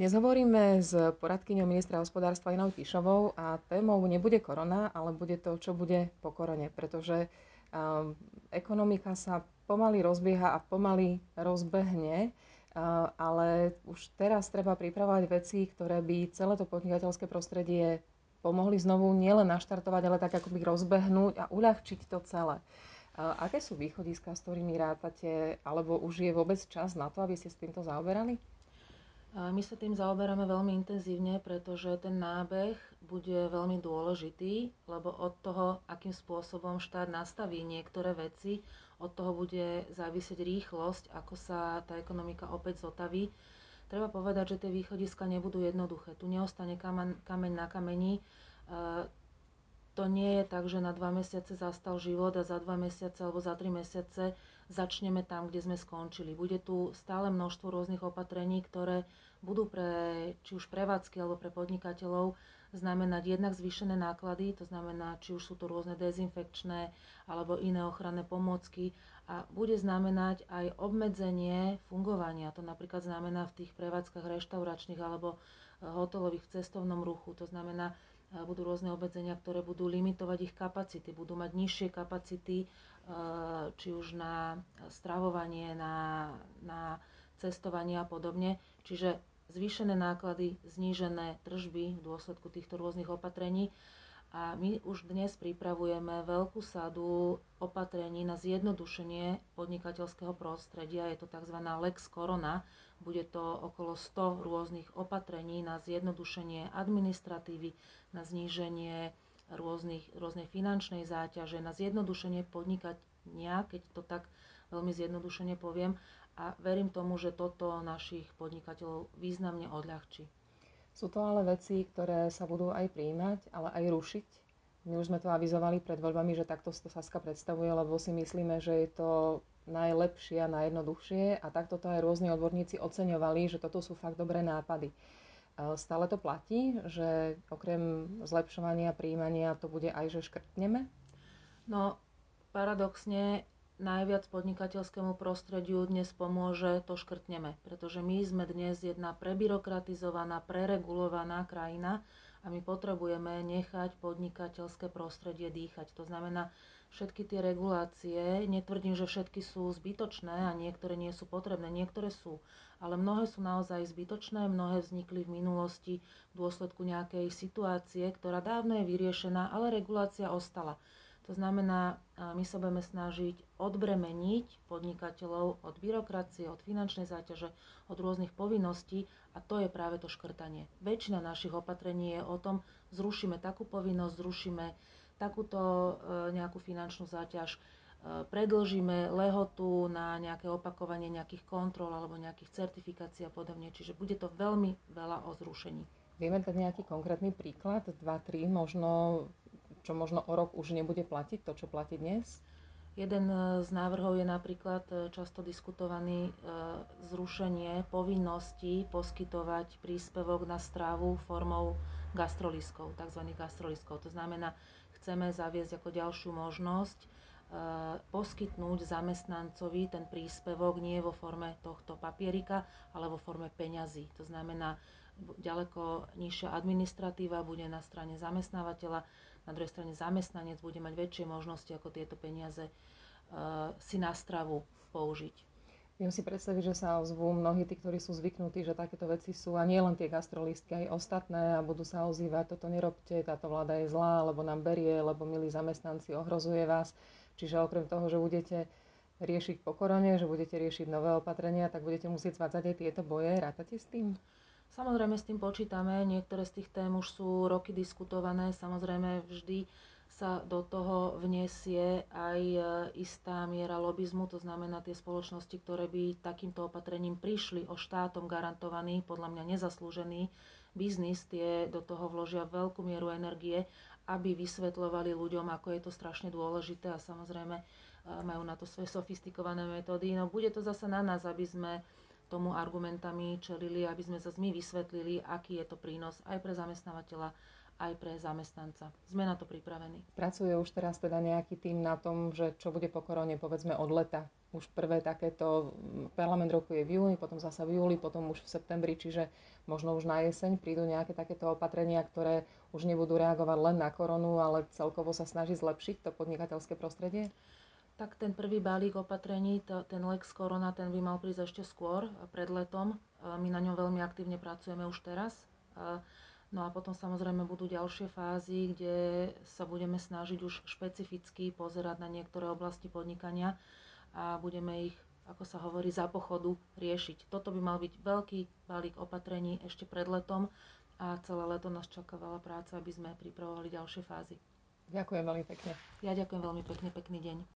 Dnes hovoríme s poradkyňou ministra hospodárstva Inou Tišovou a témou nebude korona, ale bude to, čo bude po korone, pretože um, ekonomika sa pomaly rozbieha a pomaly rozbehne, uh, ale už teraz treba pripravovať veci, ktoré by celé to podnikateľské prostredie pomohli znovu nielen naštartovať, ale tak akoby rozbehnúť a uľahčiť to celé. Uh, aké sú východiska, s ktorými rátate, alebo už je vôbec čas na to, aby ste s týmto zaoberali? My sa tým zaoberáme veľmi intenzívne, pretože ten nábeh bude veľmi dôležitý, lebo od toho, akým spôsobom štát nastaví niektoré veci, od toho bude závisieť rýchlosť, ako sa tá ekonomika opäť zotaví. Treba povedať, že tie východiska nebudú jednoduché. Tu neostane kameň na kameni. To nie je tak, že na dva mesiace zastal život a za dva mesiace alebo za tri mesiace začneme tam, kde sme skončili. Bude tu stále množstvo rôznych opatrení, ktoré budú pre či už prevádzky alebo pre podnikateľov znamenať jednak zvýšené náklady, to znamená, či už sú to rôzne dezinfekčné alebo iné ochranné pomôcky a bude znamenať aj obmedzenie fungovania. To napríklad znamená v tých prevádzkach reštauračných alebo eh, hotelových v cestovnom ruchu. To znamená, budú rôzne obmedzenia, ktoré budú limitovať ich kapacity, budú mať nižšie kapacity Eh, či už na stravovanie, na, na cestovanie a podobne. Čiže zvýšené náklady, znížené tržby v dôsledku týchto rôznych opatrení. A my už dnes pripravujeme veľkú sadu opatrení na zjednodušenie podnikateľského prostredia. Je to tzv. Lex Corona. Bude to okolo 100 rôznych opatrení na zjednodušenie administratívy, na zníženie rôznych, rôznej finančnej záťaže, na zjednodušenie podnikania, keď to tak veľmi zjednodušene poviem. A verím tomu, že toto našich podnikateľov významne odľahčí. Sú to ale veci, ktoré sa budú aj príjmať, ale aj rušiť. My už sme to avizovali pred voľbami, že takto to Saska predstavuje, lebo si myslíme, že je to najlepšie a najjednoduchšie a takto to aj rôzni odborníci oceňovali, že toto sú fakt dobré nápady. Stále to platí, že okrem zlepšovania príjmania to bude aj, že škrtneme? No, paradoxne najviac podnikateľskému prostrediu dnes pomôže to škrtneme, pretože my sme dnes jedna prebyrokratizovaná, preregulovaná krajina a my potrebujeme nechať podnikateľské prostredie dýchať. To znamená, všetky tie regulácie, netvrdím, že všetky sú zbytočné a niektoré nie sú potrebné, niektoré sú, ale mnohé sú naozaj zbytočné, mnohé vznikli v minulosti v dôsledku nejakej situácie, ktorá dávno je vyriešená, ale regulácia ostala. To znamená, my sa budeme snažiť odbremeniť podnikateľov od byrokracie, od finančnej záťaže, od rôznych povinností a to je práve to škrtanie. Väčšina našich opatrení je o tom, zrušíme takú povinnosť, zrušíme takúto e, nejakú finančnú záťaž, predlžíme lehotu na nejaké opakovanie nejakých kontrol alebo nejakých certifikácií a podobne. Čiže bude to veľmi veľa o zrušení. Vieme dať nejaký konkrétny príklad, 2-3, možno, čo možno o rok už nebude platiť, to, čo platí dnes? Jeden z návrhov je napríklad e, často diskutovaný e, zrušenie povinnosti poskytovať príspevok na strávu formou gastroliskov, tzv. gastroliskov. To znamená, chceme zaviesť ako ďalšiu možnosť poskytnúť zamestnancovi ten príspevok nie vo forme tohto papierika, ale vo forme peňazí. To znamená, ďaleko nižšia administratíva bude na strane zamestnávateľa, na druhej strane zamestnanec bude mať väčšie možnosti, ako tieto peniaze uh, si na stravu použiť. Viem si predstaviť, že sa ozvú mnohí tí, ktorí sú zvyknutí, že takéto veci sú a nie len tie gastrolistky, aj ostatné a budú sa ozývať, toto nerobte, táto vláda je zlá, lebo nám berie, lebo milí zamestnanci, ohrozuje vás. Čiže okrem toho, že budete riešiť po korone, že budete riešiť nové opatrenia, tak budete musieť zvádzať aj tieto boje. Rátate s tým? Samozrejme s tým počítame. Niektoré z tých tém už sú roky diskutované. Samozrejme vždy sa do toho vniesie aj e, istá miera lobizmu, to znamená tie spoločnosti, ktoré by takýmto opatrením prišli o štátom garantovaný, podľa mňa nezaslúžený biznis, tie do toho vložia veľkú mieru energie aby vysvetľovali ľuďom, ako je to strašne dôležité a samozrejme e, majú na to svoje sofistikované metódy. No bude to zase na nás, aby sme tomu argumentami čelili, aby sme zase my vysvetlili, aký je to prínos aj pre zamestnávateľa, aj pre zamestnanca. Sme na to pripravení. Pracuje už teraz teda nejaký tým na tom, že čo bude po korone, povedzme od leta, už prvé takéto, parlament rokuje v júni, potom zasa v júli, potom už v septembri, čiže možno už na jeseň prídu nejaké takéto opatrenia, ktoré už nebudú reagovať len na koronu, ale celkovo sa snaží zlepšiť to podnikateľské prostredie? Tak ten prvý balík opatrení, ten Lex Corona, ten by mal prísť ešte skôr, pred letom. My na ňom veľmi aktívne pracujeme už teraz. No a potom samozrejme budú ďalšie fázy, kde sa budeme snažiť už špecificky pozerať na niektoré oblasti podnikania a budeme ich, ako sa hovorí, za pochodu riešiť. Toto by mal byť veľký balík opatrení ešte pred letom a celé leto nás čaká veľa práce, aby sme pripravovali ďalšie fázy. Ďakujem veľmi pekne. Ja ďakujem veľmi pekne, pekný deň.